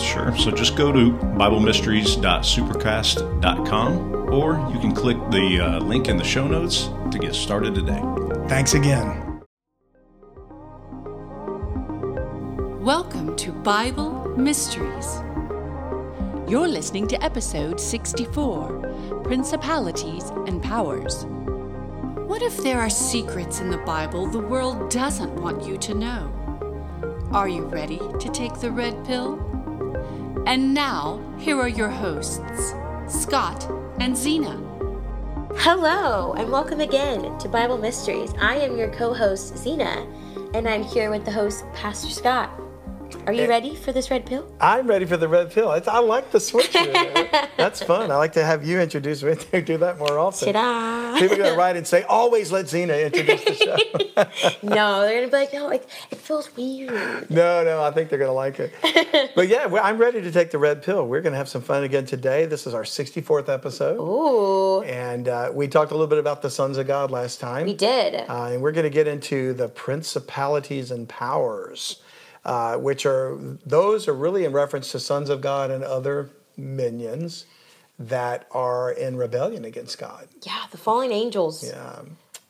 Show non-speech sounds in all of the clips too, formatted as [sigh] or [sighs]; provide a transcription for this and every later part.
Sure. So just go to BibleMysteries.supercast.com or you can click the uh, link in the show notes to get started today. Thanks again. Welcome to Bible Mysteries. You're listening to episode 64 Principalities and Powers. What if there are secrets in the Bible the world doesn't want you to know? Are you ready to take the red pill? And now, here are your hosts, Scott and Zena. Hello, and welcome again to Bible Mysteries. I am your co host, Zena, and I'm here with the host, Pastor Scott. Are you ready for this red pill? I'm ready for the red pill. I like the switch. [laughs] That's fun. I like to have you introduce me. To [laughs] do that more often. Ta-da. People are going to write and say, always let Zena introduce the show. [laughs] no, they're going to be like, no, it, it feels weird. No, no, I think they're going to like it. but yeah, I'm ready to take the red pill. We're going to have some fun again today. This is our 64th episode. Ooh. And uh, we talked a little bit about the sons of God last time. We did. Uh, and we're going to get into the principalities and powers uh, which are those are really in reference to sons of God and other minions that are in rebellion against God. Yeah, the fallen angels. Yeah,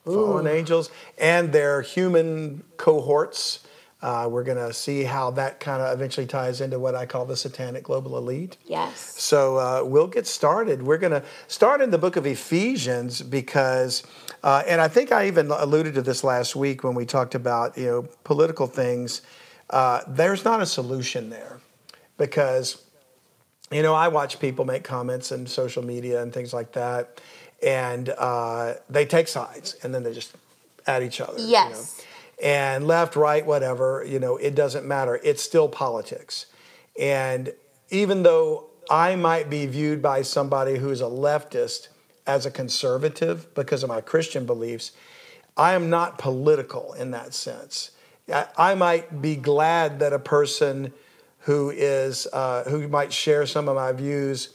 Ooh. fallen angels and their human cohorts. Uh, we're going to see how that kind of eventually ties into what I call the satanic global elite. Yes. So uh, we'll get started. We're going to start in the book of Ephesians because, uh, and I think I even alluded to this last week when we talked about you know political things uh, there's not a solution there because, you know, I watch people make comments in social media and things like that, and uh, they take sides and then they just at each other. Yes. You know? And left, right, whatever, you know, it doesn't matter. It's still politics. And even though I might be viewed by somebody who's a leftist as a conservative because of my Christian beliefs, I am not political in that sense. I might be glad that a person who is uh, who might share some of my views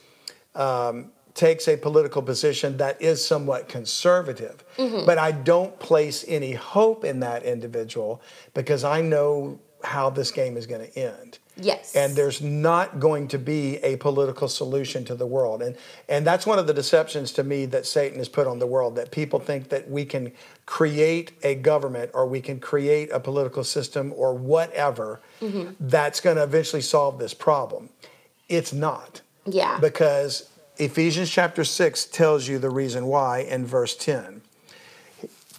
um, takes a political position that is somewhat conservative. Mm-hmm. But I don't place any hope in that individual because I know how this game is going to end. Yes. And there's not going to be a political solution to the world. And and that's one of the deceptions to me that Satan has put on the world that people think that we can create a government or we can create a political system or whatever mm-hmm. that's going to eventually solve this problem. It's not. Yeah. Because Ephesians chapter 6 tells you the reason why in verse 10.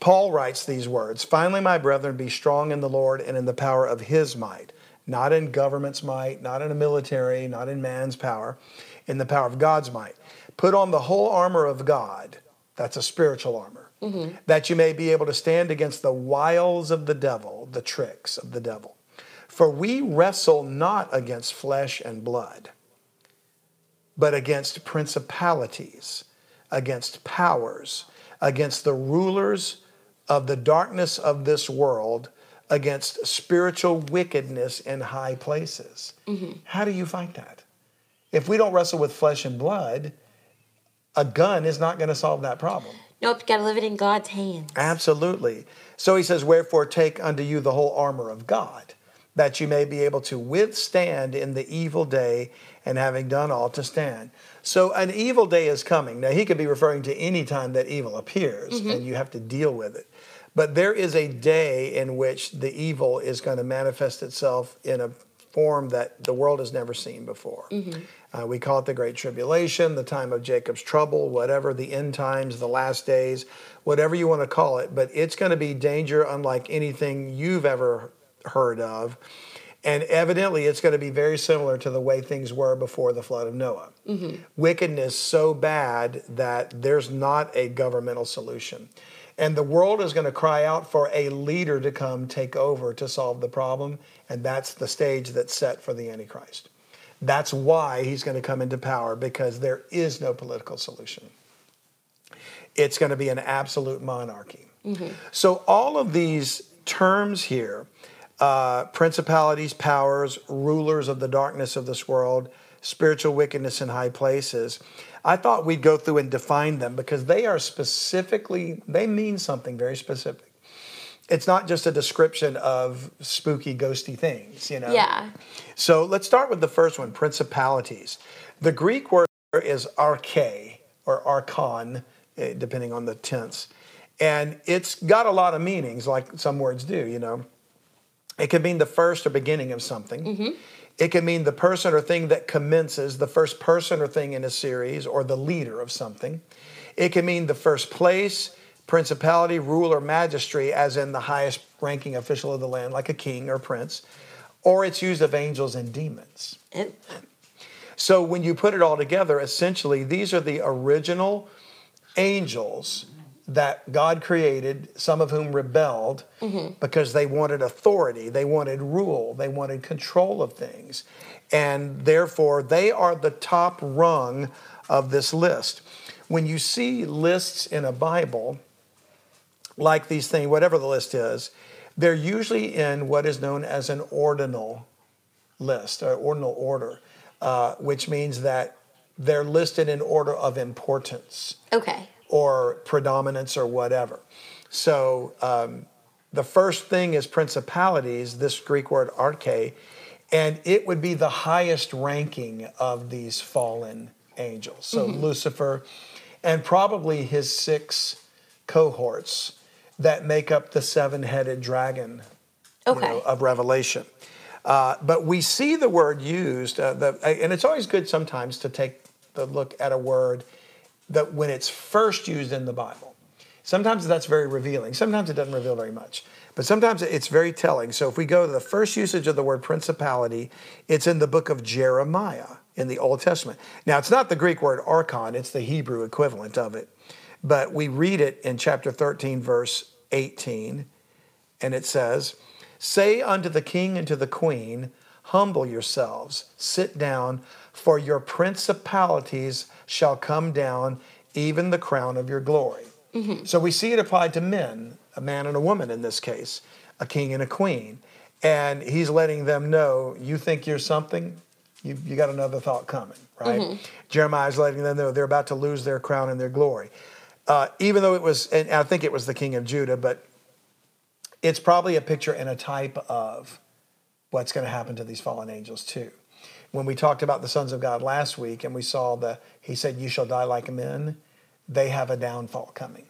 Paul writes these words Finally, my brethren, be strong in the Lord and in the power of his might not in government's might, not in a military, not in man's power, in the power of God's might. Put on the whole armor of God. That's a spiritual armor. Mm-hmm. That you may be able to stand against the wiles of the devil, the tricks of the devil. For we wrestle not against flesh and blood, but against principalities, against powers, against the rulers of the darkness of this world against spiritual wickedness in high places. Mm-hmm. How do you fight that? If we don't wrestle with flesh and blood, a gun is not going to solve that problem. Nope, you got to live it in God's hands. Absolutely. So he says, Wherefore take unto you the whole armor of God, that you may be able to withstand in the evil day, and having done all to stand. So an evil day is coming. Now he could be referring to any time that evil appears, mm-hmm. and you have to deal with it. But there is a day in which the evil is going to manifest itself in a form that the world has never seen before. Mm-hmm. Uh, we call it the Great Tribulation, the time of Jacob's trouble, whatever, the end times, the last days, whatever you want to call it. But it's going to be danger unlike anything you've ever heard of. And evidently, it's going to be very similar to the way things were before the flood of Noah. Mm-hmm. Wickedness so bad that there's not a governmental solution. And the world is going to cry out for a leader to come take over to solve the problem. And that's the stage that's set for the Antichrist. That's why he's going to come into power because there is no political solution. It's going to be an absolute monarchy. So, all of these terms here uh, principalities, powers, rulers of the darkness of this world, spiritual wickedness in high places. I thought we'd go through and define them because they are specifically, they mean something very specific. It's not just a description of spooky, ghosty things, you know? Yeah. So let's start with the first one principalities. The Greek word is arche or archon, eh, depending on the tense. And it's got a lot of meanings, like some words do, you know. It can mean the first or beginning of something. It can mean the person or thing that commences, the first person or thing in a series, or the leader of something. It can mean the first place, principality, rule, or magistry, as in the highest ranking official of the land, like a king or prince. Or it's used of angels and demons. And- So when you put it all together, essentially, these are the original angels that God created, some of whom rebelled because they wanted authority, they wanted rule, they wanted control of things. And therefore, they are the top rung of this list. When you see lists in a Bible, like these things, whatever the list is, they're usually in what is known as an ordinal list or ordinal order, uh, which means that they're listed in order of importance okay. Or predominance or whatever. So um, the first thing is principalities, this Greek word arche, and it would be the highest ranking of these fallen angels. So Lucifer and probably his six cohorts that make up the seven headed dragon you know, of Revelation. Uh, but we see the word used, uh, the, and it's always good sometimes to take the look at a word that when it's first used in the Bible. Sometimes that's very revealing. Sometimes it doesn't reveal very much. But sometimes it's very telling. So if we go to the first usage of the word principality, it's in the book of Jeremiah in the Old Testament. Now, it's not the Greek word archon, it's the Hebrew equivalent of it. But we read it in chapter 13, verse 18, and it says, Say unto the king and to the queen, Humble yourselves, sit down, for your principalities shall come down, even the crown of your glory. So we see it applied to men, a man and a woman in this case, a king and a queen. And he's letting them know, you think you're something, you, you got another thought coming, right? Jeremiah's letting them know they're about to lose their crown and their glory. Uh, even though it was, and I think it was the king of Judah, but it's probably a picture and a type of what's going to happen to these fallen angels too. When we talked about the sons of God last week and we saw the, he said, You shall die like men, they have a downfall coming.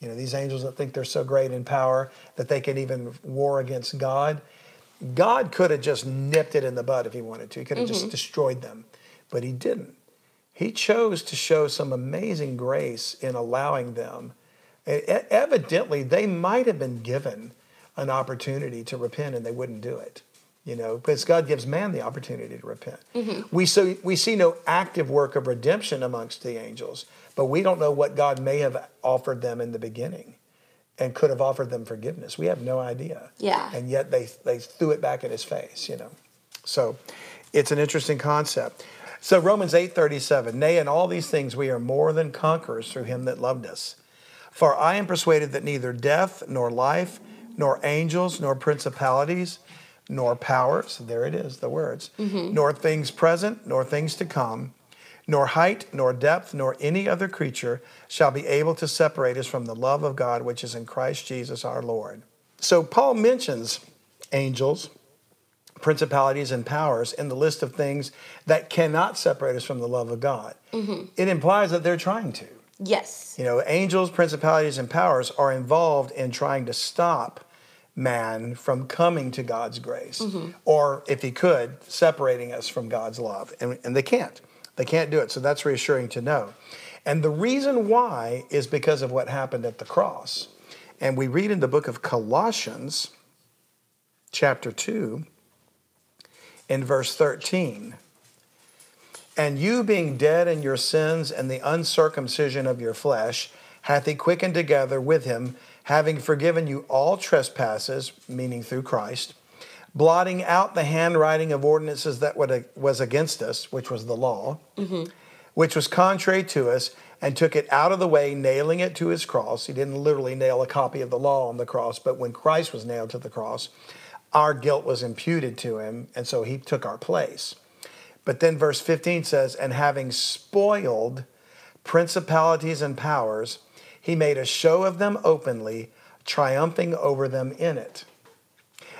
You know, these angels that think they're so great in power that they can even war against God. God could have just nipped it in the bud if he wanted to. He could have just mm-hmm. destroyed them, but he didn't. He chose to show some amazing grace in allowing them. E- Evidently, they might have been given an opportunity to repent and they wouldn't do it. You know, because God gives man the opportunity to repent. Mm-hmm. We, so, we see no active work of redemption amongst the angels, but we don't know what God may have offered them in the beginning and could have offered them forgiveness. We have no idea. Yeah. And yet they, they threw it back in his face, you know. So it's an interesting concept. So Romans 8:37, nay, in all these things we are more than conquerors through him that loved us. For I am persuaded that neither death, nor life, nor angels, nor principalities, nor powers, there it is, the words, mm-hmm. nor things present, nor things to come, nor height, nor depth, nor any other creature shall be able to separate us from the love of God which is in Christ Jesus our Lord. So Paul mentions angels, principalities, and powers in the list of things that cannot separate us from the love of God. Mm-hmm. It implies that they're trying to. Yes. You know, angels, principalities, and powers are involved in trying to stop man from coming to God's grace, mm-hmm. or if he could, separating us from God's love. And, and they can't. They can't do it. So that's reassuring to know. And the reason why is because of what happened at the cross. And we read in the book of Colossians, chapter 2, in verse 13. And you being dead in your sins and the uncircumcision of your flesh, hath he quickened together with him, having forgiven you all trespasses, meaning through Christ, blotting out the handwriting of ordinances that was against us, which was the law, mm-hmm. which was contrary to us, and took it out of the way, nailing it to his cross. He didn't literally nail a copy of the law on the cross, but when Christ was nailed to the cross, our guilt was imputed to him, and so he took our place. But then verse 15 says, And having spoiled principalities and powers, he made a show of them openly, triumphing over them in it.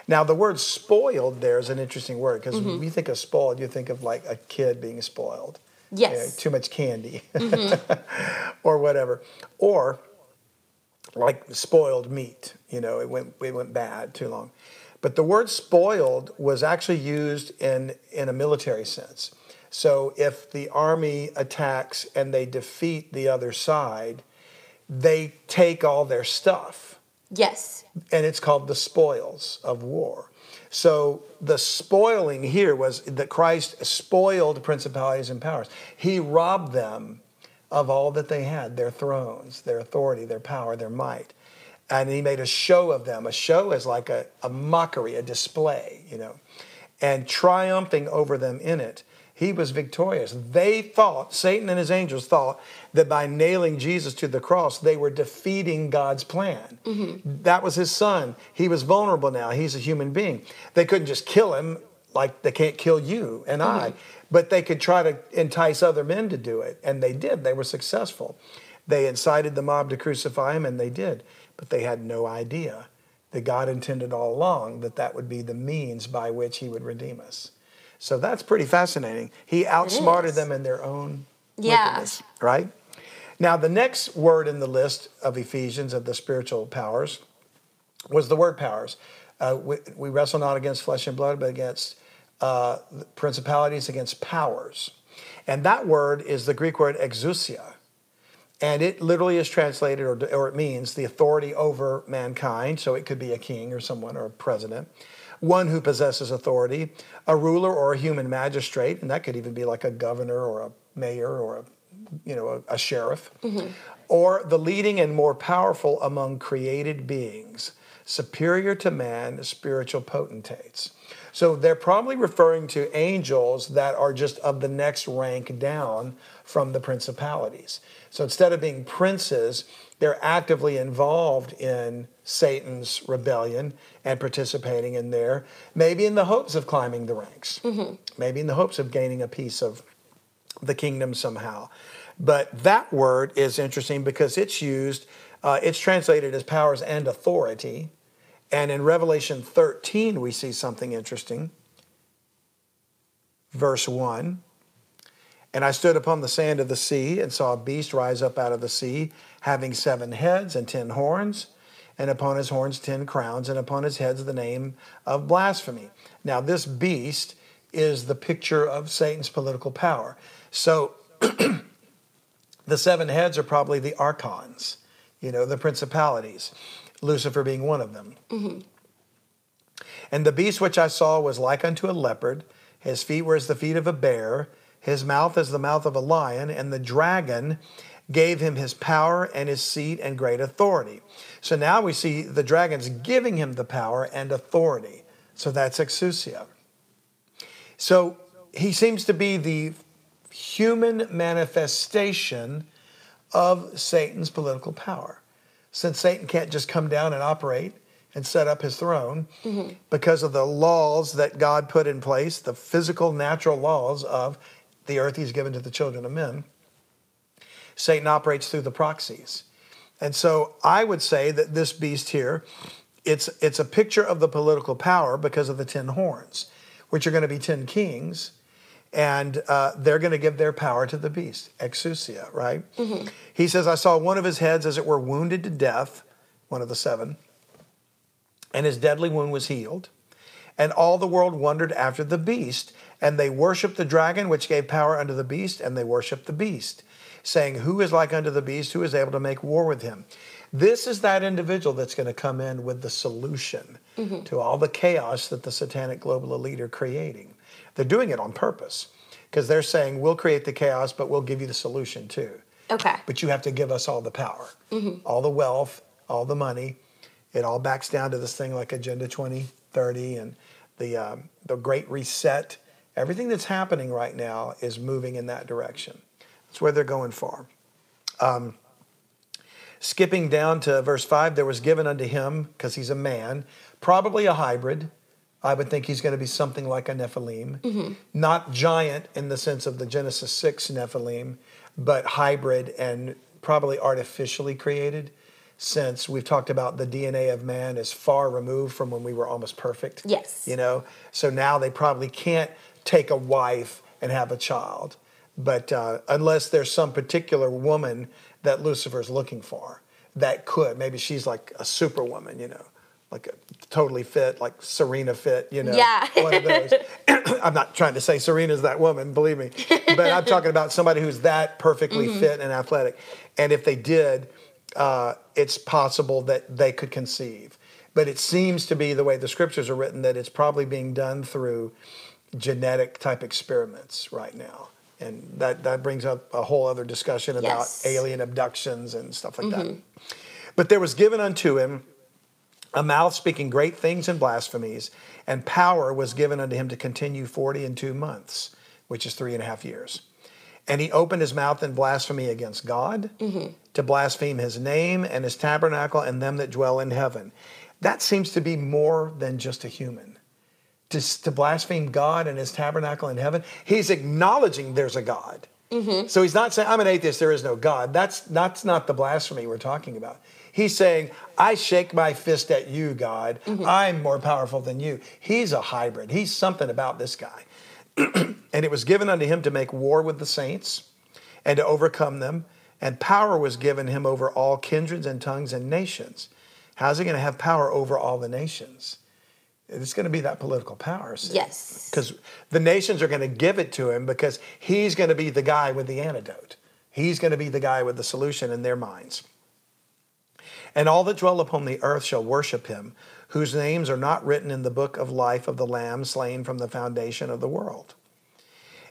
Now, the word spoiled there is an interesting word because mm-hmm. when you think of spoiled, you think of like a kid being spoiled. Yes. You know, too much candy mm-hmm. [laughs] or whatever. Or like spoiled meat, you know, it went, it went bad too long. But the word spoiled was actually used in, in a military sense. So if the army attacks and they defeat the other side, they take all their stuff. Yes. And it's called the spoils of war. So the spoiling here was that Christ spoiled principalities and powers. He robbed them of all that they had their thrones, their authority, their power, their might. And he made a show of them. A show is like a, a mockery, a display, you know, and triumphing over them in it he was victorious. They thought, Satan and his angels thought, that by nailing Jesus to the cross, they were defeating God's plan. Mm-hmm. That was his son. He was vulnerable now. He's a human being. They couldn't just kill him like they can't kill you and mm-hmm. I, but they could try to entice other men to do it. And they did. They were successful. They incited the mob to crucify him, and they did. But they had no idea that God intended all along that that would be the means by which he would redeem us. So that's pretty fascinating. He outsmarted them in their own yeah. wickedness, right? Now, the next word in the list of Ephesians of the spiritual powers was the word powers. Uh, we, we, wrestle not against flesh and blood, but against uh, principalities, against powers. And that word is the Greek word exousia. And it literally is translated, or, or it means the authority over mankind. So it could be a king or someone or a president one who possesses authority, a ruler or a human magistrate, and that could even be like a governor or a mayor or a you know a, a sheriff, mm-hmm. or the leading and more powerful among created beings, superior to man, spiritual potentates. So they're probably referring to angels that are just of the next rank down from the principalities. So instead of being princes, they're actively involved in Satan's rebellion and participating in there, maybe in the hopes of climbing the ranks, mm-hmm. maybe in the hopes of gaining a piece of the kingdom somehow. But that word is interesting because it's used, uh, it's translated as powers and authority. And in Revelation 13, we see something interesting. Verse 1 And I stood upon the sand of the sea and saw a beast rise up out of the sea having seven heads and ten horns, and upon his horns ten crowns, and upon his heads the name of blasphemy. Now, this beast is the picture of Satan's political power. So, [clears throat] the seven heads are probably the archons, you know, the principalities, Lucifer being one of them. Mm-hmm. And the beast which I saw was like unto a leopard, his feet were as the feet of a bear, his mouth as the mouth of a lion, and the dragon gave him his power and his seat and great authority. So now we see the dragons giving him the power and authority. So that's exousia. So he seems to be the human manifestation of Satan's political power. Since Satan can't just come down and operate and set up his throne mm-hmm. because of the laws that God put in place, the physical, natural laws of the earth he's given to the children of men Satan operates through the proxies. And so I would say that this beast here, it's, it's a picture of the political power because of the ten horns, which are going to be ten kings, and uh, they're going to give their power to the beast, exousia, right? Mm-hmm. He says, I saw one of his heads, as it were, wounded to death, one of the seven, and his deadly wound was healed. And all the world wondered after the beast, and they worshiped the dragon, which gave power unto the beast, and they worshiped the beast saying, Who is like unto the beast? Who is able to make war with him? This is that individual that's going to come in with the solution mm-hmm. to all the chaos that the satanic global elite are creating. They're doing it on purpose because they're saying, We'll create the chaos, but we'll give you the solution too. Okay. But you have to give us all the power, all the wealth, all the money. It all backs down to this thing like Agenda 2030 and the, um, the Great Reset. Everything that's happening right now is moving in that direction. That's where they're going for. Um, skipping down to verse 5, there was given unto him, because he's a man, probably a hybrid. I would think he's going to be something like a Nephilim. Not giant in the sense of the Genesis 6 Nephilim, but hybrid and probably artificially created, since we've talked about the DNA of man is far removed from when we were almost perfect. Yes. You know, so now they probably can't take a wife and have a child, but uh, unless there's some particular woman that Lucifer's looking for that could, maybe she's like a superwoman, you know, like a totally fit, like Serena fit, you know, Yeah. one of those. [coughs] I'm not trying to say Serena's that woman, believe me, but I'm talking about somebody who's that perfectly fit and athletic. And if they did, uh, it's possible that they could conceive. But it seems to be the way the scriptures are written that it's probably being done through genetic type experiments right now. And that, that brings up a whole other discussion about Yes. alien abductions and stuff like that. Mm-hmm. But there was given unto him a mouth speaking great things and blasphemies, and power was given unto him to continue forty and two months, which is three and a half years. And he opened his mouth in blasphemy against God, mm-hmm. to blaspheme his name and his tabernacle and them that dwell in heaven. That seems to be more than just a human. To, to blaspheme God and his tabernacle in heaven, he's acknowledging there's a God. Mm-hmm. So he's not saying, I'm an atheist, there is no God. That's, that's not the blasphemy we're talking about. He's saying, I shake my fist at you, God. Mm-hmm. I'm more powerful than you. He's a hybrid. He's something about this guy. [clears throat] and it was given unto him to make war with the saints and to overcome them. And power was given him over all kindreds and tongues and nations. How's he going to have power over all the nations? It's going to be that political power. see? Yes. Because the nations are going to give it to him because he's going to be the guy with the antidote. He's going to be the guy with the solution in their minds. And all that dwell upon the earth shall worship him, whose names are not written in the book of life of the Lamb slain from the foundation of the world.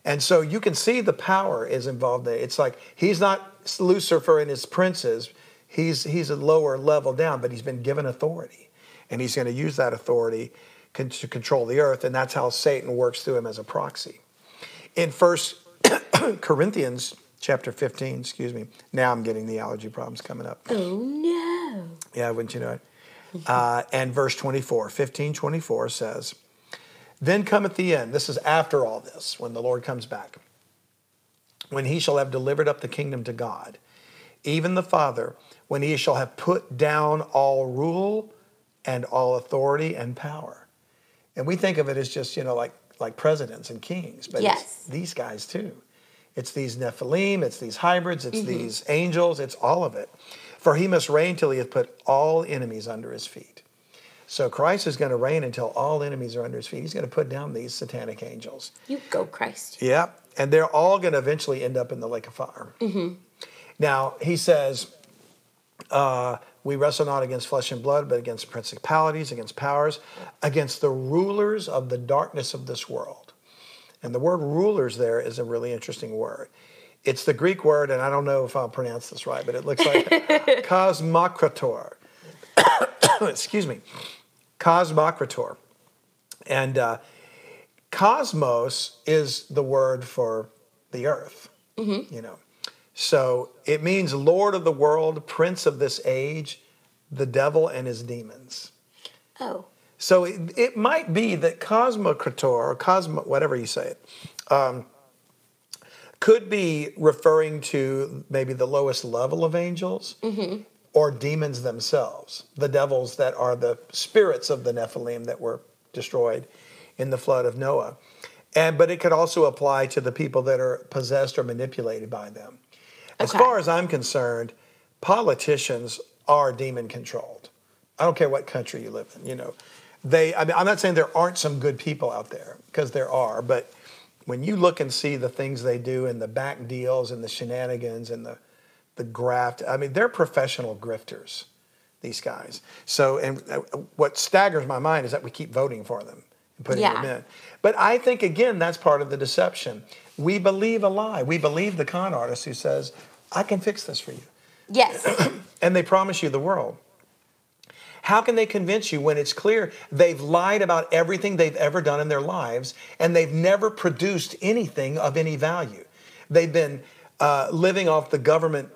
And so you can see the power is involved there. It's like he's not Lucifer and his princes. He's he's a lower level down, but he's been given authority, and he's going to use that authority con- to control the earth, and that's how Satan works through him as a proxy. In First [coughs] Corinthians chapter fifteen, excuse me. Now I'm getting the allergy problems coming up. Oh no. Yeah, wouldn't you know it? [laughs] Uh, and verse 24, 15, 24 says, Then cometh the end. This is after all this, when the Lord comes back. When he shall have delivered up the kingdom to God, even the Father, when he shall have put down all rule and all authority and power. And we think of it as just, you know, like, like presidents and kings, but Yes. it's these guys too. It's these Nephilim, it's these hybrids, it's these angels, it's all of it. For he must reign till he hath put all enemies under his feet. So Christ is going to reign until all enemies are under his feet. He's going to put down these satanic angels. You go, Christ. Yeah, and they're all going to eventually end up in the lake of fire. Now, he says, uh, We wrestle not against flesh and blood, but against principalities, against powers, against the rulers of the darkness of this world. And the word rulers there is a really interesting word. It's the Greek word, and I don't know if I'll pronounce this right, but it looks like [laughs] cosmokrator. [coughs] Excuse me. Cosmokrator. And uh, cosmos is the word for the earth, you know. So it means Lord of the world, Prince of this age, the devil and his demons. Oh. So it, it might be that Cosmocrator or Cosmo, whatever you say it, um, could be referring to maybe the lowest level of angels or demons themselves, the devils that are the spirits of the Nephilim that were destroyed in the flood of Noah. And but it could also apply to the people that are possessed or manipulated by them. As far as I'm concerned, politicians are demon controlled. I don't care what country you live in, you know. They I mean I'm not saying there aren't some good people out there because there are, but when you look and see the things they do and the back deals and the shenanigans and the the graft, I mean they're professional grifters, these guys. So and uh, what staggers my mind is that we keep voting for them and putting Yeah. them in. But I think again that's part of the deception. We believe a lie. We believe the con artist who says I can fix this for you. Yes. [clears throat] And they promise you the world. How can they convince you when it's clear they've lied about everything they've ever done in their lives and they've never produced anything of any value? They've been uh, living off the government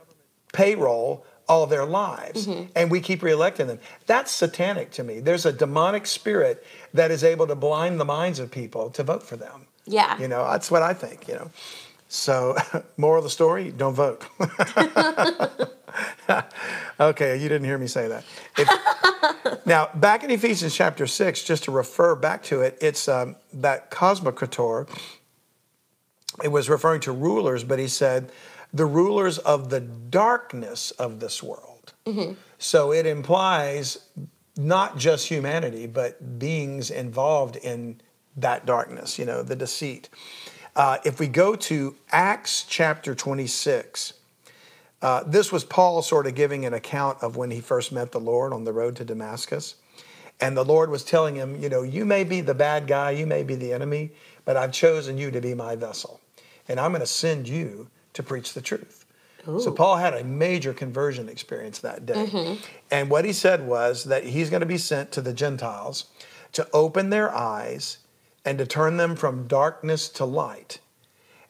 payroll all their lives and we keep reelecting them. That's satanic to me. There's a demonic spirit that is able to blind the minds of people to vote for them. Yeah. You know, that's what I think, you know. So, [laughs] moral of the story, don't vote. [laughs] okay, you didn't hear me say that. If- [laughs] now, back in Ephesians chapter 6, just to refer back to it, it's um, that cosmocrator. It was referring to rulers, but he said, the rulers of the darkness of this world. So it implies not just humanity, but beings involved in that darkness, you know, the deceit. Uh, if we go to Acts chapter 26, uh, this was Paul sort of giving an account of when he first met the Lord on the road to Damascus. And the Lord was telling him, you know, you may be the bad guy, you may be the enemy, but I've chosen you to be my vessel. And I'm going to send you to preach the truth. So Paul had a major conversion experience that day. And what he said was that he's going to be sent to the Gentiles to open their eyes and to turn them from darkness to light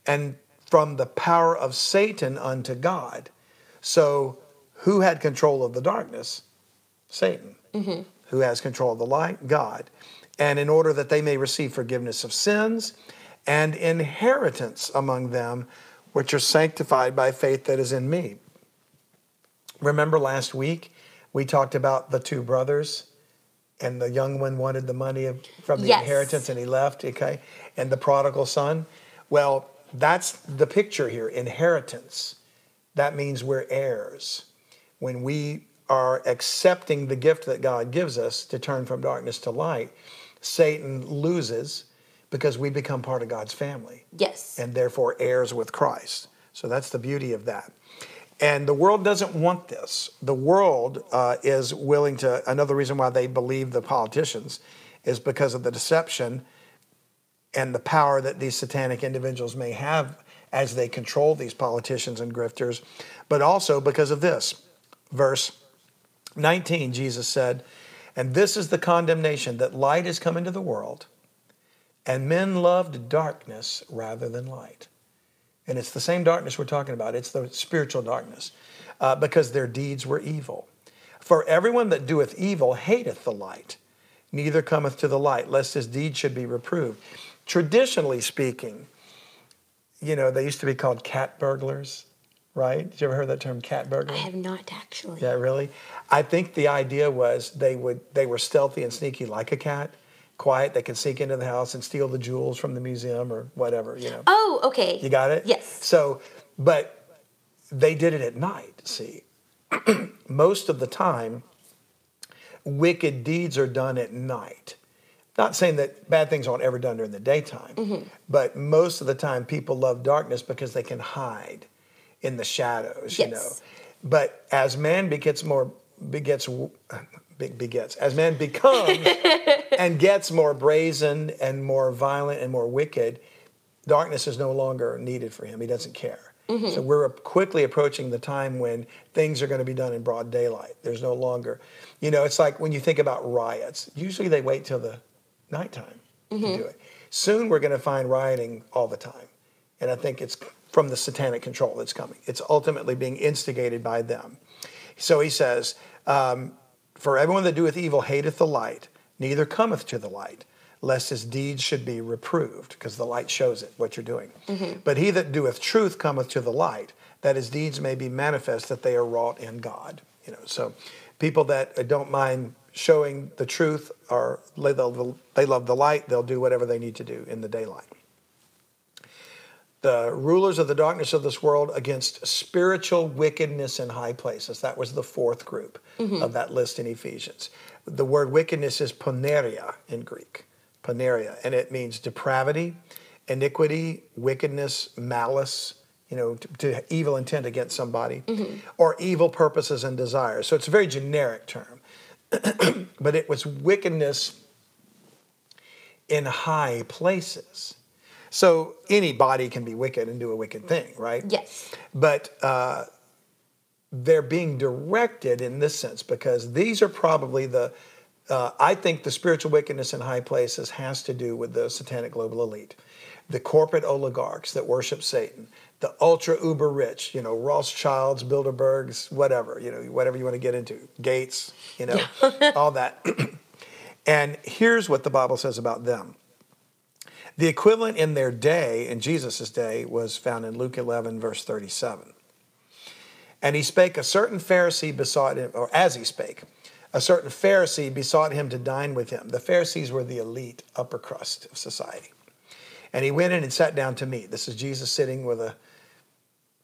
and from the power of Satan unto God. So, who had control of the darkness? Satan. Mm-hmm. Who has control of the light? God. And in order that they may receive forgiveness of sins and inheritance among them, which are sanctified by faith that is in me. Remember last week we talked about the two brothers and the young one wanted the money from the Yes. inheritance and he left, okay? And the prodigal son. Well, that's the picture here inheritance. That means we're heirs. When we are accepting the gift that God gives us to turn from darkness to light, Satan loses because we become part of God's family Yes. and therefore heirs with Christ. So that's the beauty of that. And the world doesn't want this. The world uh, is willing to, another reason why they believe the politicians is because of the deception and the power that these satanic individuals may have as they control these politicians and grifters, but also because of this. Verse 19, Jesus said, And this is the condemnation that light has come into the world, and men loved darkness rather than light. And it's the same darkness we're talking about, it's the spiritual darkness, uh, because their deeds were evil. For everyone that doeth evil hateth the light, neither cometh to the light, lest his deed should be reproved. Traditionally speaking, you know, they used to be called cat burglars, right? Did you ever hear that term, cat burglar? I have not actually. Yeah, really. I think the idea was they would they were stealthy and sneaky like a cat, quiet. They could sneak into the house and steal the jewels from the museum or whatever. You know. Oh, okay. You got it? Yes. So, but they did it at night, see. [clears throat] Most of the time, wicked deeds are done at night. Not saying that bad things aren't ever done during the daytime, Mm-hmm. but most of the time people love darkness because they can hide in the shadows, you Yes. know. But as man begets more, begets, begets, as man becomes [laughs] and gets more brazen and more violent and more wicked, darkness is no longer needed for him. He doesn't care. So we're quickly approaching the time when things are going to be done in broad daylight. There's no longer, you know, it's like when you think about riots, usually they wait till the nighttime to do it. Soon we're going to find rioting all the time. And I think it's from the satanic control that's coming. It's ultimately being instigated by them. So he says, um, For everyone that doeth evil hateth the light, neither cometh to the light, lest his deeds should be reproved, because the light shows it, what you're doing. Mm-hmm. But he that doeth truth cometh to the light, that his deeds may be manifest that they are wrought in God. You know, so people that don't mind showing the truth are they love, they love the light, they'll do whatever they need to do in the daylight the rulers of the darkness of this world against spiritual wickedness in high places. That was the fourth group of that list in Ephesians. The word wickedness is poneria in Greek, poneria, and it means depravity, iniquity, wickedness, malice, you know, to, to evil intent against somebody, or evil purposes and desires. So it's a very generic term. [clears throat] but it was wickedness in high places. So anybody can be wicked and do a wicked thing, right? Yes. But uh, they're being directed in this sense because these are probably the, uh, I think the spiritual wickedness in high places has to do with the satanic global elite, the corporate oligarchs that worship Satan, the ultra uber rich, you know, Rothschilds, Bilderbergs, whatever, you know, whatever you want to get into, Gates, you know, [laughs] all that. [clears throat] and here's what the Bible says about them. The equivalent in their day, in Jesus' day, was found in Luke 11, verse 37. And he spake, a certain Pharisee besought him, or as he spake, a certain Pharisee besought him to dine with him. The Pharisees were the elite upper crust of society. And he went in and sat down to meat. This is Jesus sitting with a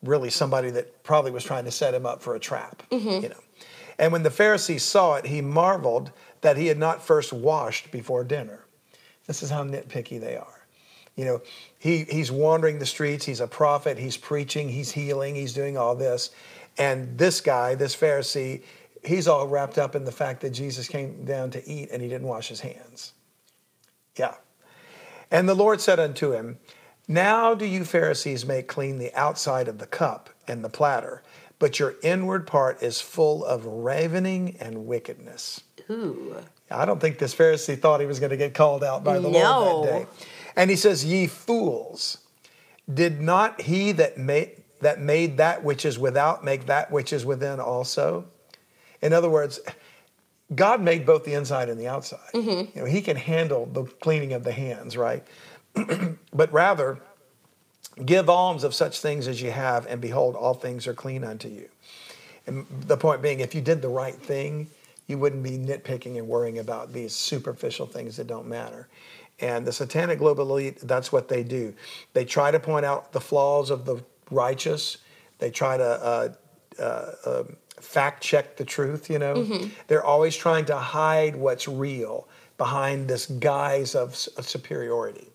really somebody that probably was trying to set him up for a trap, mm-hmm. you know. And when the Pharisee saw it, he marveled that he had not first washed before dinner. This is how nitpicky they are. You know, he, he's wandering the streets, he's a prophet, he's preaching, he's healing, he's doing all this. And this guy, this Pharisee, he's all wrapped up in the fact that Jesus came down to eat and he didn't wash his hands. Yeah. And the Lord said unto him, Now do you Pharisees make clean the outside of the cup and the platter, but your inward part is full of ravening and wickedness. Ooh. I don't think this Pharisee thought he was going to get called out by the Lord that day. And he says, Ye fools, did not he that made that made that which is without make that which is within also? In other words, God made both the inside and the outside. Mm-hmm. You know, he can handle the cleaning of the hands, right? [clears throat] but rather, give alms of such things as you have, and behold, all things are clean unto you. And the point being, if you did the right thing, you wouldn't be nitpicking and worrying about these superficial things that don't matter. And the satanic global elite, that's what they do. They try to point out the flaws of the righteous. They try to uh, uh, um, fact check the truth, you know. They're always trying to hide what's real behind this guise of, of superiority.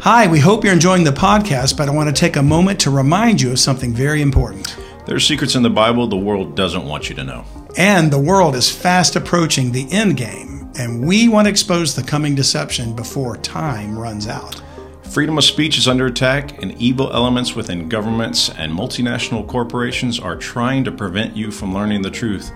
Hi, we hope you're enjoying the podcast, but I want to take a moment to remind you of something very important. There are secrets in the Bible the world doesn't want you to know. And the world is fast approaching the end game, and we want to expose the coming deception before time runs out. Freedom of speech is under attack, and evil elements within governments and multinational corporations are trying to prevent you from learning the truth.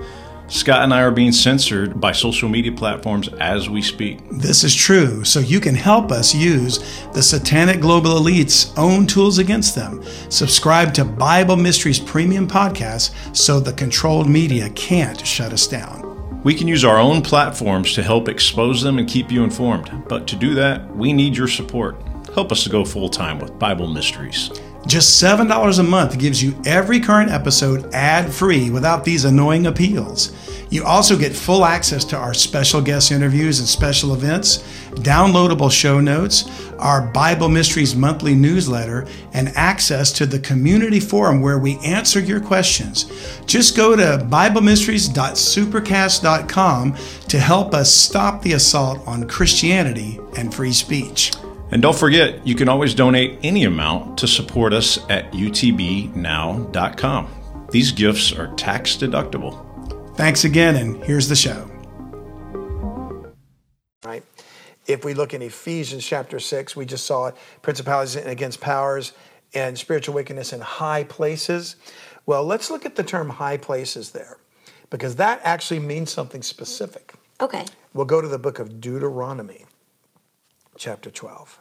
Scott and I are being censored by social media platforms as we speak. This is true, so you can help us use the satanic global elite's own tools against them. Subscribe to Bible Mysteries Premium Podcast so the controlled media can't shut us down. We can use our own platforms to help expose them and keep you informed, but to do that, we need your support. Help us to go full time with Bible Mysteries. Just $7 a month gives you every current episode ad free without these annoying appeals. You also get full access to our special guest interviews and special events, downloadable show notes, our Bible Mysteries monthly newsletter, and access to the community forum where we answer your questions. Just go to BibleMysteries.supercast.com to help us stop the assault on Christianity and free speech. And don't forget, you can always donate any amount to support us at utbnow.com. These gifts are tax deductible. Thanks again, and here's the show. right? If we look in Ephesians chapter 6, we just saw it principalities and against powers and spiritual wickedness in high places. Well, let's look at the term high places there because that actually means something specific. Okay. We'll go to the book of Deuteronomy, chapter 12,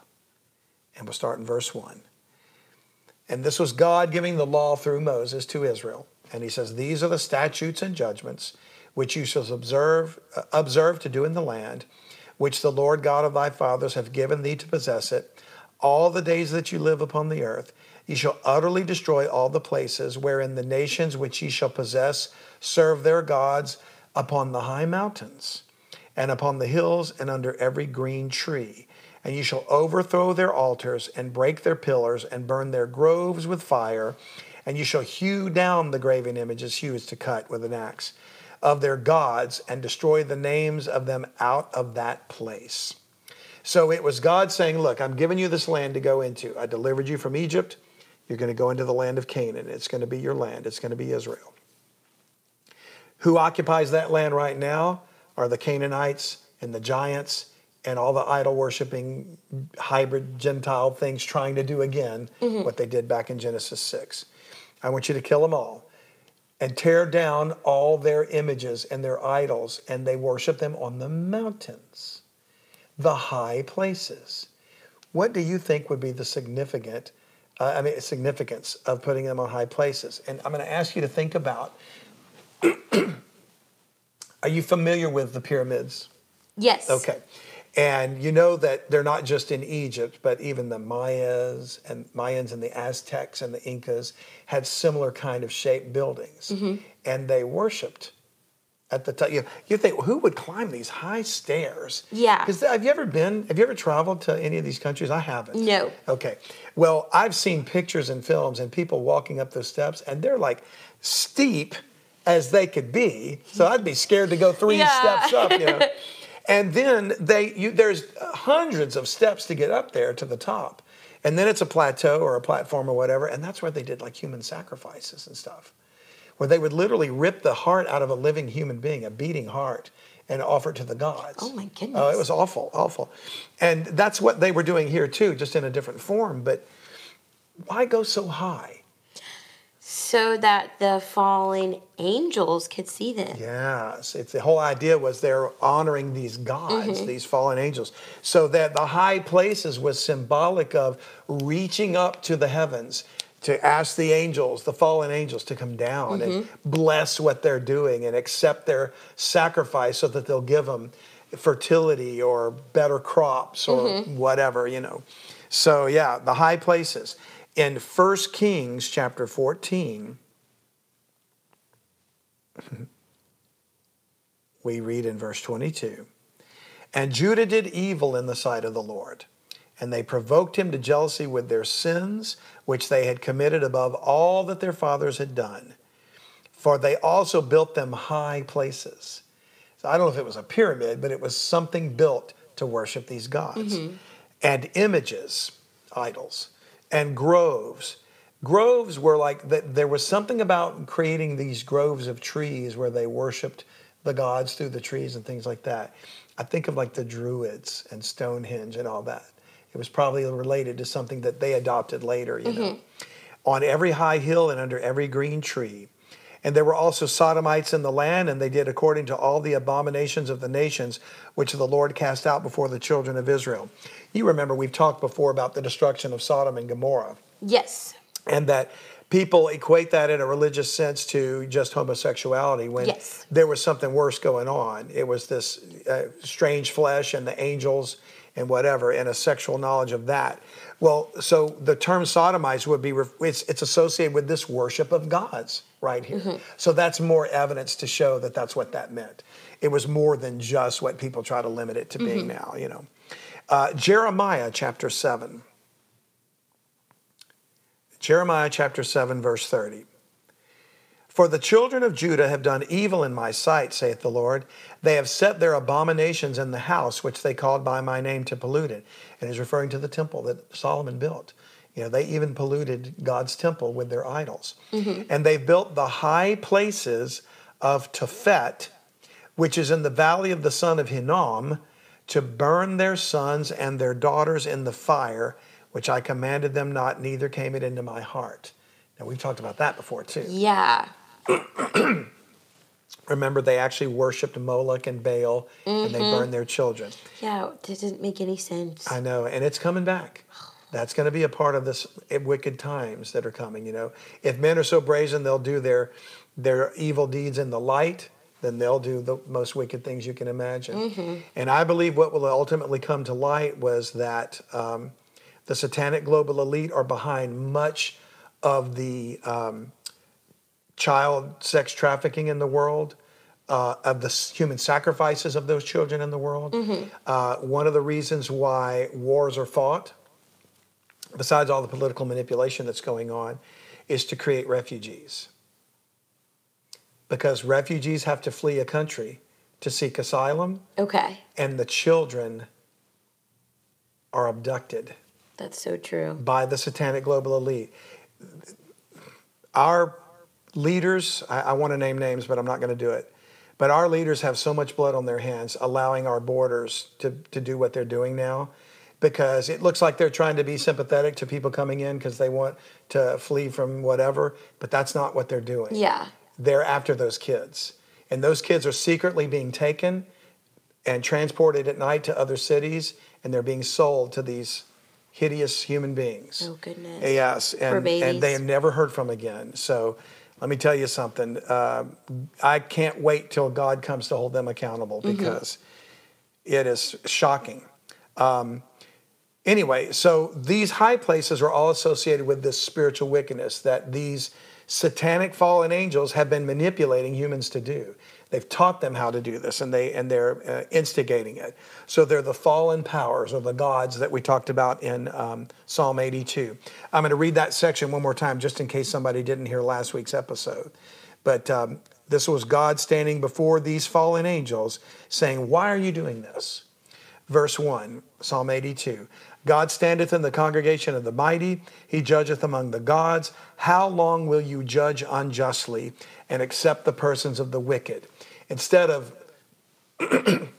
and we'll start in verse 1. And this was God giving the law through Moses to Israel. And he says, These are the statutes and judgments which you shall observe, uh, observe to do in the land, which the Lord God of thy fathers have given thee to possess it, all the days that you live upon the earth. Ye shall utterly destroy all the places wherein the nations which ye shall possess serve their gods upon the high mountains and upon the hills and under every green tree. And you shall overthrow their altars and break their pillars and burn their groves with fire. And you shall hew down the graven images, hew is to cut with an axe, of their gods and destroy the names of them out of that place. So it was God saying, Look, I'm giving you this land to go into. I delivered you from Egypt. You're going to go into the land of Canaan. It's going to be your land, it's going to be Israel. Who occupies that land right now are the Canaanites and the giants and all the idol worshiping hybrid Gentile things trying to do again what they did back in Genesis 6. I want you to kill them all and tear down all their images and their idols, and they worship them on the mountains, the high places. What do you think would be the significant, uh, I mean, significance of putting them on high places? And I'm going to ask you to think about. [clears throat] Are you familiar with the pyramids? Yes. Okay. And you know that they're not just in Egypt, but even the Mayas and Mayans and the Aztecs and the Incas had similar kind of shaped buildings, Mm-hmm. and they worshipped at the top. You, you think who would climb these high stairs? Yeah. Because have you ever been? Have you ever traveled to any of these countries? I haven't. No. Okay. Well, I've seen pictures and films and people walking up those steps, and they're like steep as they could be. So [laughs] I'd be scared to go three Yeah. steps up. You know. [laughs] And then they, you, there's hundreds of steps to get up there to the top, and then it's a plateau or a platform or whatever, and that's where they did like human sacrifices and stuff, where they would literally rip the heart out of a living human being, a beating heart, and offer it to the gods. Oh, my goodness. Oh, goodness. it was awful, awful, and that's what they were doing here too, just in a different form. But why go so high? So that the fallen angels could see them. Yes, it's the whole idea was they're honoring these gods, mm-hmm. these fallen angels, so that the high places was symbolic of reaching up to the heavens to ask the angels, the fallen angels, to come down and mm-hmm. bless what they're doing and accept their sacrifice, so that they'll give them fertility or better crops or mm-hmm. whatever, you know. So yeah, the high places in 1 Kings chapter 14. we read in verse 22 And Judah did evil in the sight of the Lord, and they provoked him to jealousy with their sins, which they had committed above all that their fathers had done. For they also built them high places. So I don't know if it was a pyramid, but it was something built to worship these gods. Mm-hmm. And images, idols, and groves. Groves were like, that. there was something about creating these groves of trees where they worshiped the gods through the trees and things like that. I think of like the Druids and Stonehenge and all that. It was probably related to something that they adopted later, you mm-hmm. know. On every high hill and under every green tree. And there were also Sodomites in the land, and they did according to all the abominations of the nations which the Lord cast out before the children of Israel. You remember we've talked before about the destruction of Sodom and Gomorrah Yes. and that people equate that in a religious sense to just homosexuality when Yes. there was something worse going on. It was this uh, strange flesh and the angels and whatever, and a sexual knowledge of that. Well, so the term sodomites would be, it's, it's associated with this worship of gods right here. So that's more evidence to show that that's what that meant. It was more than just what people try to limit it to being now. You know, uh, Jeremiah chapter seven. Jeremiah chapter 7, verse 30. For the children of Judah have done evil in my sight, saith the Lord. They have set their abominations in the house which they called by my name to pollute it. And he's referring to the temple that Solomon built. You know, they even polluted God's temple with their idols. Mm-hmm. And they built the high places of Tophet, which is in the valley of the son of Hinnom, to burn their sons and their daughters in the fire, which I commanded them not, neither came it into my heart. Now, we've talked about that before, too. Yeah. [clears throat] Remember, they actually worshiped Moloch and Baal, and they Mm-hmm. burned their children. Yeah. It didn't make any sense. I know, and it's coming back. That's going to be a part of this wicked times that are coming. You know, if men are so brazen, they'll do their their evil deeds in the light. Then they'll do the most wicked things you can imagine. And I believe what will ultimately come to light was that um, the satanic global elite are behind much of the um, child sex trafficking in the world, uh, of the human sacrifices of those children in the world. Uh, one of the reasons why wars are fought, besides all the political manipulation that's going on, is to create refugees. Because refugees have to flee a country to seek asylum, Okay. and the children are abducted That's so true. by the satanic global elite. Our leaders, I, I want to name names, but I'm not going to do it. But our leaders have so much blood on their hands, allowing our borders to, to do what they're doing now, because it looks like they're trying to be sympathetic to people coming in because they want to flee from whatever, but that's not what they're doing. Yeah. They're after those kids. And those kids are secretly being taken and transported at night to other cities, and they're being sold to these hideous human beings. Oh, goodness. Yes, and, babies. and they are never heard from again. So let me tell you something. Uh, I can't wait till God comes to hold them accountable Mm-hmm. because it is shocking. Um, anyway, so these high places are all associated with this spiritual wickedness that these satanic fallen angels have been manipulating humans to do. They've taught them how to do this, and they and they're uh, instigating it. So they're the fallen powers or the gods that we talked about in um, Psalm 82. I'm going to read that section one more time, just in case somebody didn't hear last week's episode. But um, this was God standing before these fallen angels, saying, "Why are you doing this?" Verse 1, Psalm 82. God standeth in the congregation of the mighty, he judgeth among the gods. How long will you judge unjustly and accept the persons of the wicked? Instead of [clears throat]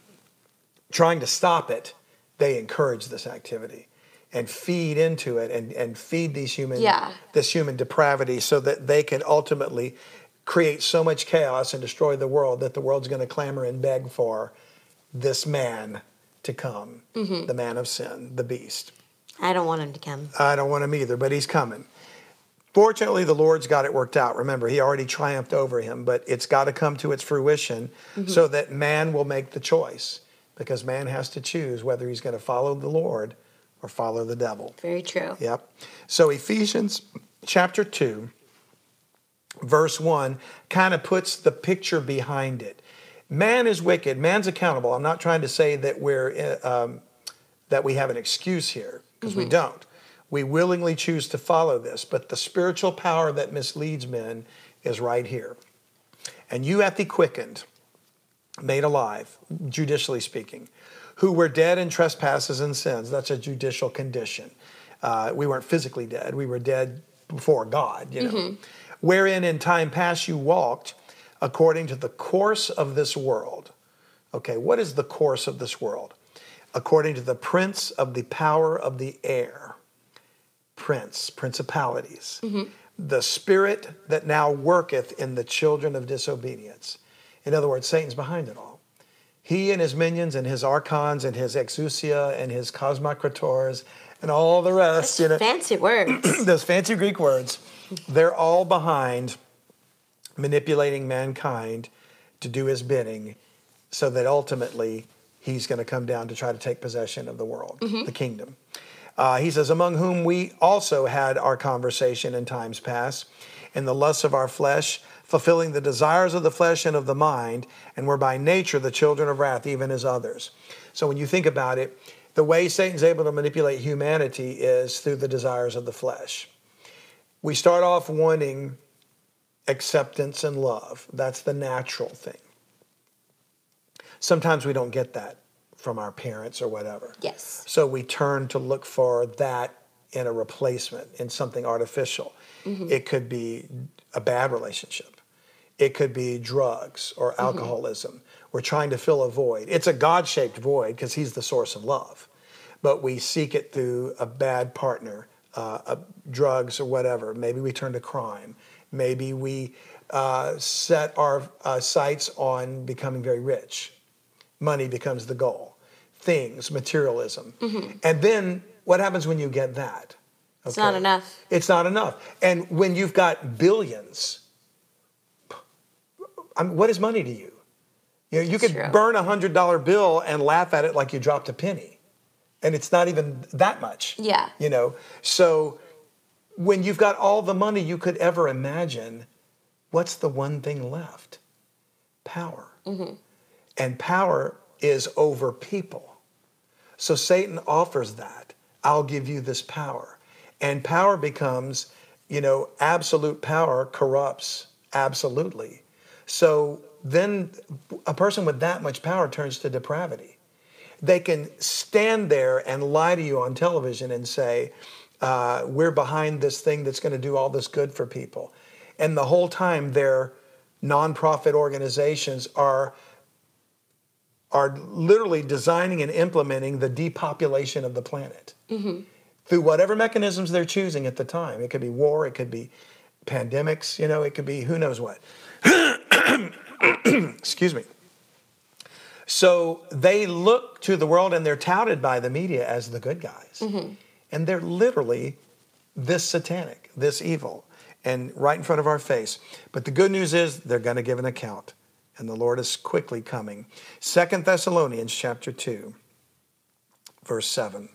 trying to stop it, they encourage this activity and feed into it and, and feed these human Yeah. this human depravity so that they can ultimately create so much chaos and destroy the world that the world's going to clamor and beg for this man to come, mm-hmm. the man of sin, the beast. I don't want him to come. I don't want him either, but he's coming. Fortunately, the Lord's got it worked out. Remember, he already triumphed over him, but it's got to come to its fruition so that man will make the choice because man has to choose whether he's going to follow the Lord or follow the devil. Very true. Yep. So Ephesians chapter 2, verse 1 kind of puts the picture behind it. Man is wicked, man's accountable. I'm not trying to say that we're uh, um, that we have an excuse here because we don't. We willingly choose to follow this, but the spiritual power that misleads men is right here. And you hath he quickened, made alive, judicially speaking, who were dead in trespasses and sins. That's a judicial condition. Uh, we weren't physically dead, we were dead before God, you know. Wherein in time past you walked according to the course of this world. Okay, what is the course of this world? According to the prince of the power of the air, prince, principalities, mm-hmm. the spirit that now worketh in the children of disobedience. In other words, Satan's behind it all. He and his minions and his archons and his exousia and his cosmocrators and all the rest, you know, Fancy [clears throat] words. those fancy Greek words, they're all behind manipulating mankind to do his bidding so that ultimately he's going to come down to try to take possession of the world, mm-hmm. the kingdom. Uh, he says, Among whom we also had our conversation in times past, in the lusts of our flesh, fulfilling the desires of the flesh and of the mind, and were by nature the children of wrath, even as others. So when you think about it, the way Satan's able to manipulate humanity is through the desires of the flesh. We start off wanting acceptance and love. That's the natural thing. Sometimes we don't get that from our parents or whatever. yes. So we turn to look for that in a replacement, in something artificial. It could be a bad relationship. It could be drugs or alcoholism. We're trying to fill a void. It's a God shaped void because He's the source of love. But we seek it through a bad partner, uh, uh, drugs or whatever. Maybe we turn to crime. Maybe we uh, set our uh, sights on becoming very rich money becomes the goal things materialism. Mm-hmm. And then what happens when you get that? It's not enough. it's not enough. And when you've got billions I mean, what is money to you? You, know, you could true. burn a hundred dollar bill and laugh at it like you dropped a penny. And it's not even that much Yeah. you know? So when you've got all the money you could ever imagine what's the one thing left? Power. Mm-hmm. And power is over people. So Satan offers that. I'll give you this power. And power becomes, you know, absolute power corrupts absolutely. So then a person with that much power turns to depravity. They can stand there and lie to you on television and say, uh, we're behind this thing that's going to do all this good for people. And the whole time they're nonprofit organizations are are literally designing and implementing the depopulation of the planet mm-hmm. through whatever mechanisms they're choosing at the time. It could be war, it could be pandemics, you know, it could be who knows what. [coughs] Excuse me. So they look to the world and they're touted by the media as the good guys. Mm-hmm. And they're literally this satanic, this evil, and right in front of our face. But the good news is they're going to give an account, and the Lord is quickly coming. Second Thessalonians chapter 2, verse 7.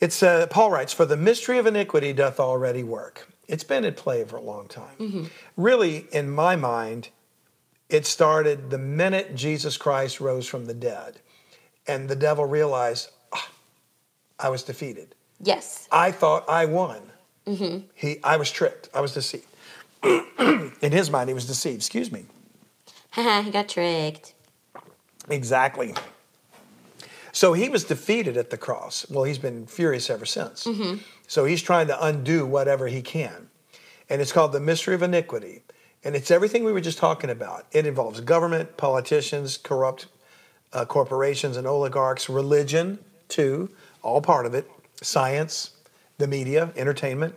It's uh, Paul writes, "For the mystery of iniquity doth already work." It's been at play for a long time. Really, in my mind, it started the minute Jesus Christ rose from the dead, and the devil realized, "Ah, I was defeated. Yes. I thought I won. He, I was tricked. I was deceived. [clears throat] in his mind, he was deceived. Excuse me. Haha, [laughs] he got tricked. Exactly. So he was defeated at the cross. Well, he's been furious ever since. So he's trying to undo whatever he can. And it's called the mystery of iniquity. And it's everything we were just talking about. It involves government, politicians, corrupt uh, corporations and oligarchs, religion, too, all part of it, science, the media, entertainment.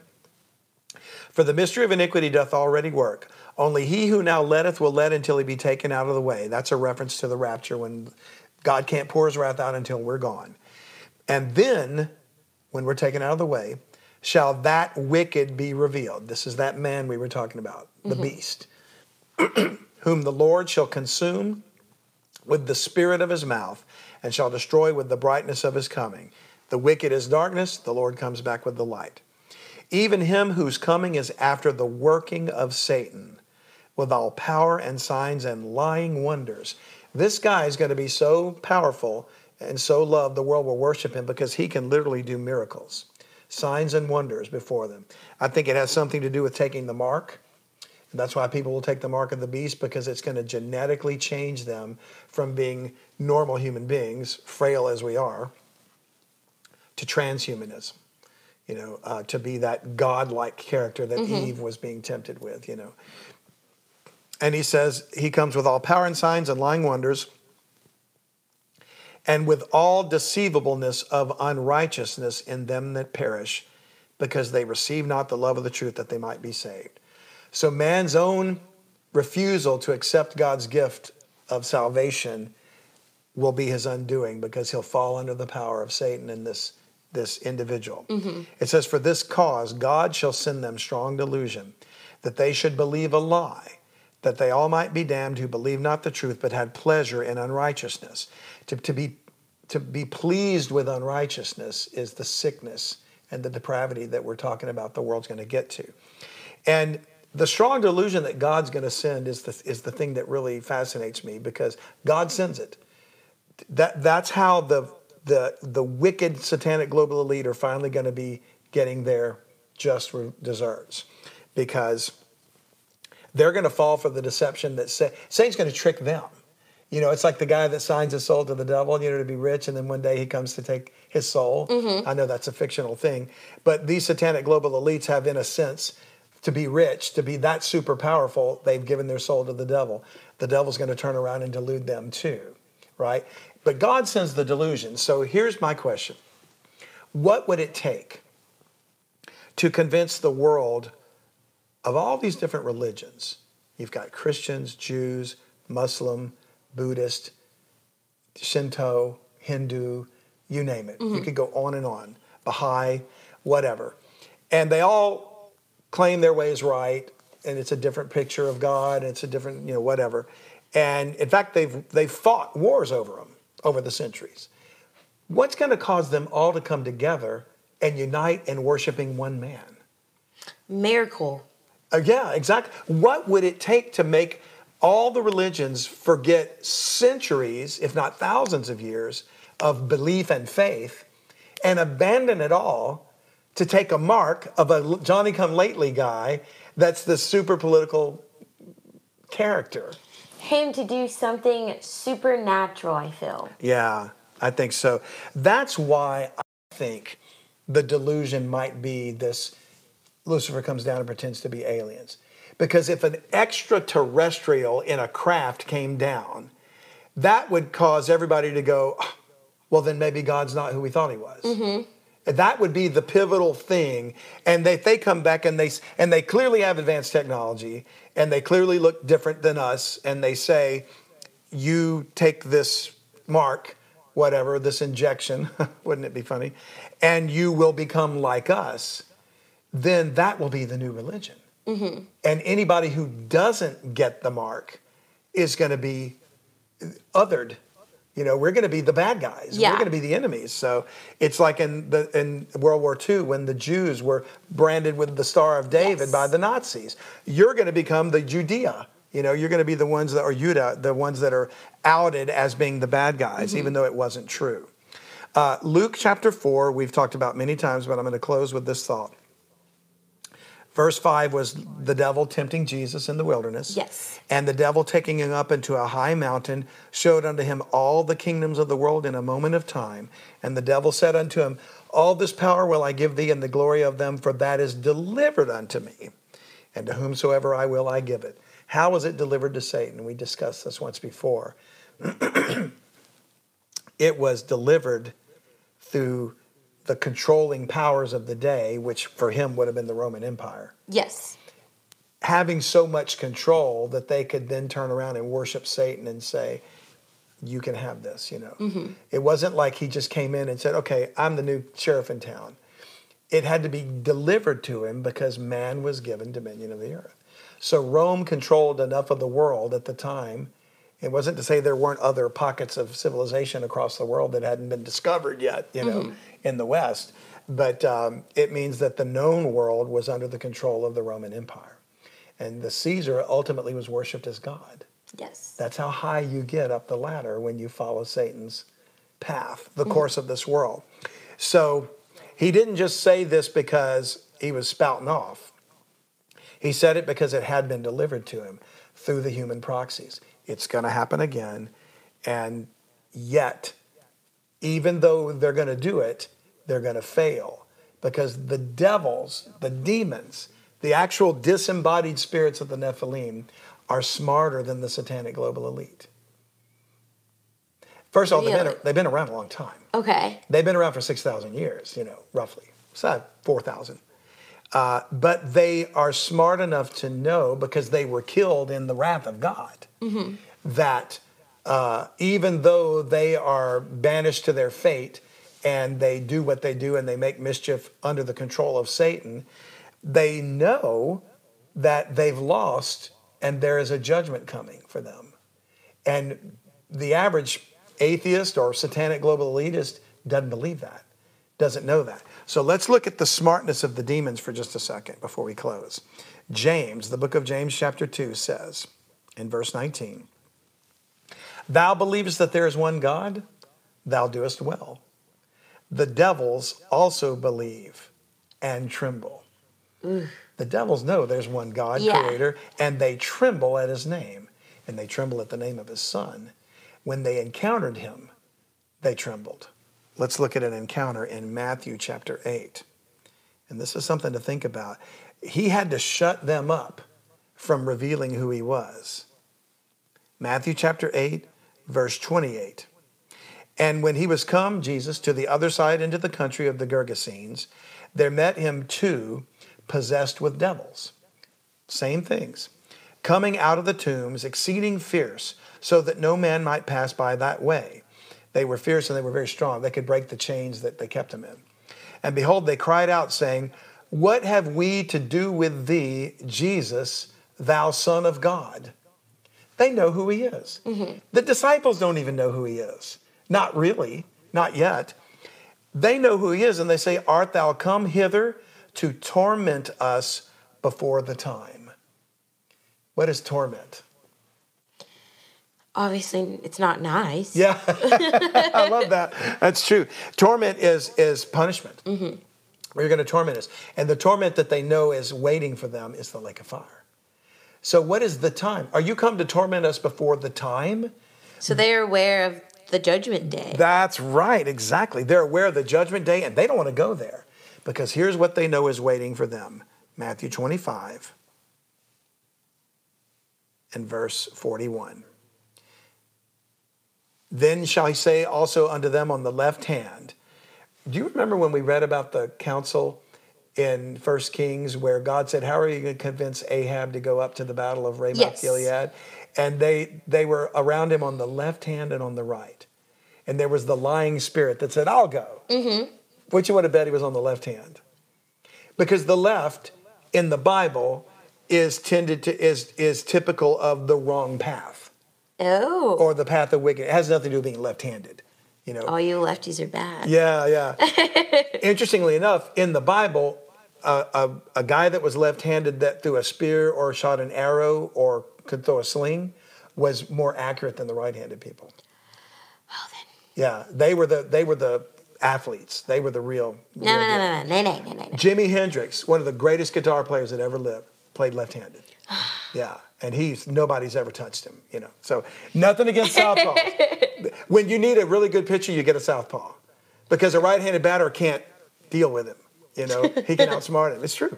For the mystery of iniquity doth already work. Only he who now letteth will let until he be taken out of the way. That's a reference to the rapture when God can't pour his wrath out until we're gone. And then, when we're taken out of the way, shall that wicked be revealed. This is that man we were talking about, the mm-hmm. beast, [clears throat] whom the Lord shall consume with the spirit of his mouth and shall destroy with the brightness of his coming. The wicked is darkness, the Lord comes back with the light. Even him whose coming is after the working of Satan, with all power and signs and lying wonders. This guy is going to be so powerful and so loved, the world will worship him because he can literally do miracles, signs and wonders before them. I think it has something to do with taking the mark. And that's why people will take the mark of the beast because it's going to genetically change them from being normal human beings, frail as we are, to transhumanism. You know, uh, to be that godlike character that Eve was being tempted with. You know, and he says he comes with all power and signs and lying wonders, and with all deceivableness of unrighteousness in them that perish, because they receive not the love of the truth that they might be saved. So man's own refusal to accept God's gift of salvation will be his undoing because he'll fall under the power of Satan and this this individual. Mm-hmm. It says, For this cause God shall send them strong delusion, that they should believe a lie, that they all might be damned who believe not the truth, but had pleasure in unrighteousness. To, to, be, to be pleased with unrighteousness is the sickness and the depravity that we're talking about the world's going to get to. And the strong delusion that God's going to send is the, is the thing that really fascinates me because God sends it. That, that's how the, the, the wicked satanic global elite are finally going to be getting their just deserts because they're going to fall for the deception that Sa- Satan's going to trick them. You know, it's like the guy that signs his soul to the devil, you know, to be rich, and then one day he comes to take his soul. Mm-hmm. I know that's a fictional thing, but these satanic global elites have, in a sense, to be rich, to be that super powerful, they've given their soul to the devil. The devil's going to turn around and delude them too, right? But God sends the delusion. So here's my question What would it take to convince the world of all these different religions? You've got Christians, Jews, Muslim, Buddhist, Shinto, Hindu, you name it. You mm-hmm. could go on and on, Baha'i, whatever. And they all claim their way is right, and it's a different picture of God, and it's a different, you know, whatever. And in fact, they've they've fought wars over them over the centuries. What's going to cause them all to come together and unite in worshiping one man? Miracle. Uh, yeah, exactly. What would it take to make all the religions forget centuries, if not thousands of years, of belief and faith and abandon it all to take a mark of a Johnny come lately guy that's the super political character? Him to do something supernatural, I feel. Yeah, I think so. That's why I think the delusion might be this Lucifer comes down and pretends to be aliens. Because if an extraterrestrial in a craft came down, that would cause everybody to go, "Oh, well, then maybe God's not who we thought he was. Mm-hmm. That would be the pivotal thing. And they, they come back and they, and they clearly have advanced technology and they clearly look different than us. And they say, you take this mark, whatever, this injection, [laughs] wouldn't it be funny? And you will become like us. Then that will be the new religion. Mm-hmm. And anybody who doesn't get the mark is going to be othered. You know, we're going to be the bad guys. Yeah. We're going to be the enemies. So it's like in the in World War II when the Jews were branded with the Star of David Yes. by the Nazis. You're going to become the Judea. You know, you're going to be the ones that are Judah, the ones that are outed as being the bad guys, even though it wasn't true. Uh, Luke chapter 4, we've talked about many times, but I'm going to close with this thought. Verse 5 was the devil tempting Jesus in the wilderness. Yes. And the devil taking him up into a high mountain showed unto him all the kingdoms of the world in a moment of time. And the devil said unto him, All this power will I give thee and the glory of them, for that is delivered unto me. And to whomsoever I will, I give it. How was it delivered to Satan? We discussed this once before. [clears throat] it was delivered through the controlling powers of the day, which for him would have been the Roman Empire Yes. having so much control that they could then turn around and worship Satan and say, "You can have this." You know, mm-hmm. it wasn't like he just came in and said, "Okay, I'm the new sheriff in town." It had to be delivered to him because man was given dominion of the earth. So Rome controlled enough of the world at the time. It wasn't to say there weren't other pockets of civilization across the world that hadn't been discovered yet, you know, in the West. But um, it means that the known world was under the control of the Roman Empire. And the Caesar ultimately was worshipped as God. Yes. That's how high you get up the ladder when you follow Satan's path, the course of this world. So he didn't just say this because he was spouting off. He said it because it had been delivered to him through the human proxies. It's going to happen again. And yet, even though they're going to do it, they're going to fail because the devils, the demons, the actual disembodied spirits of the Nephilim are smarter than the satanic global elite. First of all, they've, been, they've been around a long time. Okay. They've been around for 6,000 years, you know, roughly. So 4,000. Uh, but they are smart enough to know because they were killed in the wrath of God that uh, even though they are banished to their fate and they do what they do and they make mischief under the control of Satan, they know that they've lost and there is a judgment coming for them. And the average atheist or satanic global elitist doesn't believe that, doesn't know that. So let's look at the smartness of the demons for just a second before we close. James, the book of James, chapter 2, says in verse 19, Thou believest that there is one God, thou doest well. The devils also believe and tremble. The devils know there's one God, Yeah. creator, and they tremble at his name, and they tremble at the name of his son. When they encountered him, they trembled. Let's look at an encounter in Matthew chapter 8. And this is something to think about. He had to shut them up from revealing who he was. Matthew chapter 8, verse 28. And when he was come, Jesus, to the other side into the country of the Gergesenes, there met him two possessed with devils. Same things. Coming out of the tombs, exceeding fierce, so that no man might pass by that way. They were fierce and they were very strong. They could break the chains that they kept them in. And behold, they cried out, saying, What have we to do with thee, Jesus, thou Son of God? They know who he is. Mm-hmm. The disciples don't even know who he is. Not really, not yet. They know who he is, and they say, Art thou come hither to torment us before the time? What is torment? Obviously, it's not nice. Yeah, [laughs] I love that. That's true. Torment is is punishment. Mm-hmm. You're going to torment us, and the torment that they know is waiting for them is the lake of fire. So, what is the time? Are you come to torment us before the time? So they are aware of the judgment day. That's right, exactly. They're aware of the judgment day, and they don't want to go there because here's what they know is waiting for them: Matthew 25, and verse 41. Then shall he say also unto them on the left hand. Do you remember when we read about the council in First Kings where God said, How are you going to convince Ahab to go up to the battle of Ramoth Yes. Gilead? And they they were around him on the left hand and on the right. And there was the lying spirit that said, I'll go. Mm-hmm. Which you would have bet he was on the left hand. Because the left in the Bible is tended to is is typical of the wrong path Oh. or the path of wicked. It has nothing to do with being left-handed. You know. All you lefties are bad. Yeah, yeah. [laughs] Interestingly enough, in the Bible, uh, a, a guy that was left-handed that threw a spear or shot an arrow or could throw a sling was more accurate than the right-handed people. Well then. Yeah, they were the they were the athletes. They were the real. No, real no, no, no, no, no, no, no, no. Jimi Hendrix, one of the greatest guitar players that ever lived, played left-handed. [sighs] Yeah, and he's nobody's ever touched him. You know, so nothing against southpaws. [laughs] when you need a really good pitcher, you get a southpaw, because a right-handed batter can't deal with him. You know, he can [laughs] outsmart him. It's true,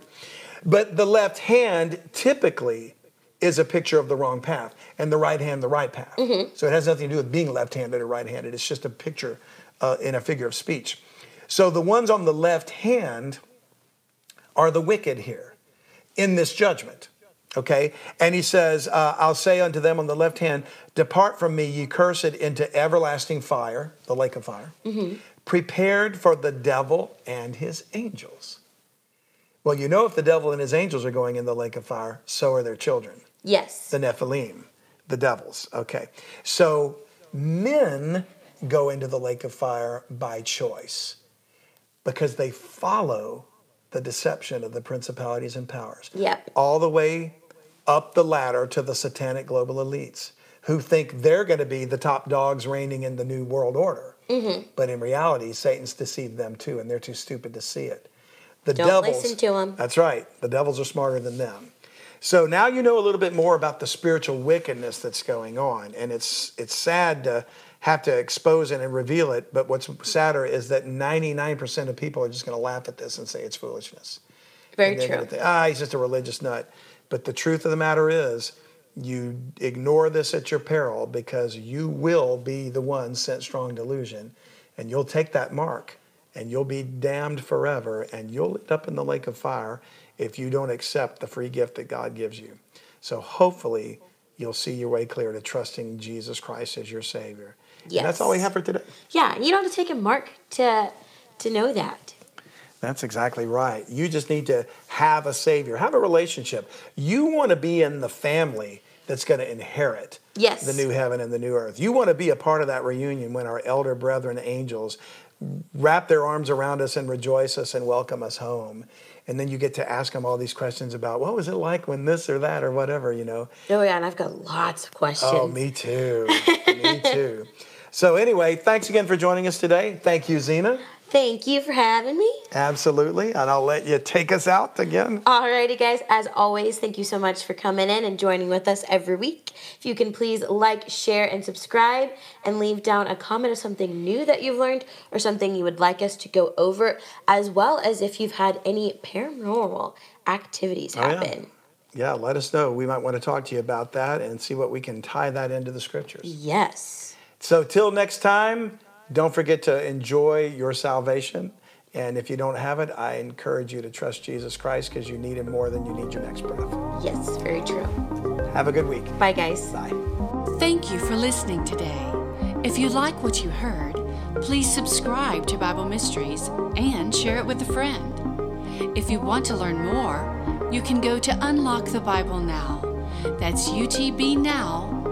but the left hand typically is a picture of the wrong path, and the right hand the right path. So it has nothing to do with being left-handed or right-handed. It's just a picture uh, in a figure of speech. So the ones on the left hand are the wicked here in this judgment. Okay? And he says, uh, I'll say unto them on the left hand, Depart from me, ye cursed, into everlasting fire, the lake of fire, prepared for the devil and his angels. Well, you know, if the devil and his angels are going in the lake of fire, so are their children Yes. the Nephilim, the devils. Okay. So men go into the lake of fire by choice because they follow the deception of the principalities and powers. Yep. All the way up the ladder to the satanic global elites who think they're going to be the top dogs reigning in the new world order. Mm-hmm. But in reality, Satan's deceived them too, and they're too stupid to see it. The Don't devils, listen to 'em. That's right. The devils are smarter than them. So now you know a little bit more about the spiritual wickedness that's going on, and it's it's sad to have to expose it and reveal it. But what's sadder is that 99% of people are just going to laugh at this and say it's foolishness. Very true. think, ah, he's just a religious nut. But the truth of the matter is, you ignore this at your peril because you will be the one sent strong delusion, and you'll take that mark, and you'll be damned forever, and you'll end up in the lake of fire if you don't accept the free gift that God gives you. So hopefully, you'll see your way clear to trusting Jesus Christ as your Savior. And that's all we have for today. Yeah, you don't have to take a mark to to know that. That's exactly right. You just need to have a Savior, have a relationship. You want to be in the family that's going to inherit Yes. the new heaven and the new earth. You want to be a part of that reunion when our elder brethren angels wrap their arms around us and rejoice us and welcome us home. And then you get to ask them all these questions about what was it like when this or that or whatever, you know. Oh yeah, and I've got lots of questions. Oh, me too. me too. So, anyway, thanks again for joining us today. Thank you, Zena. Thank you for having me. Absolutely. And I'll let you take us out again. Alrighty, guys. As always, thank you so much for coming in and joining with us every week. If you can please like, share, and subscribe, and leave down a comment of something new that you've learned or something you would like us to go over, as well as if you've had any paranormal activities Oh, yeah. happen. Yeah, let us know. We might want to talk to you about that and see what we can tie that into the scriptures. Yes. So, till next time, don't forget to enjoy your salvation. And if you don't have it, I encourage you to trust Jesus Christ because you need Him more than you need your next breath. Yes, very true. Have a good week. Bye, guys. Bye. Thank you for listening today. If you like what you heard, please subscribe to Bible Mysteries and share it with a friend. If you want to learn more, you can go to Unlock the Bible Now. That's utbnow.com.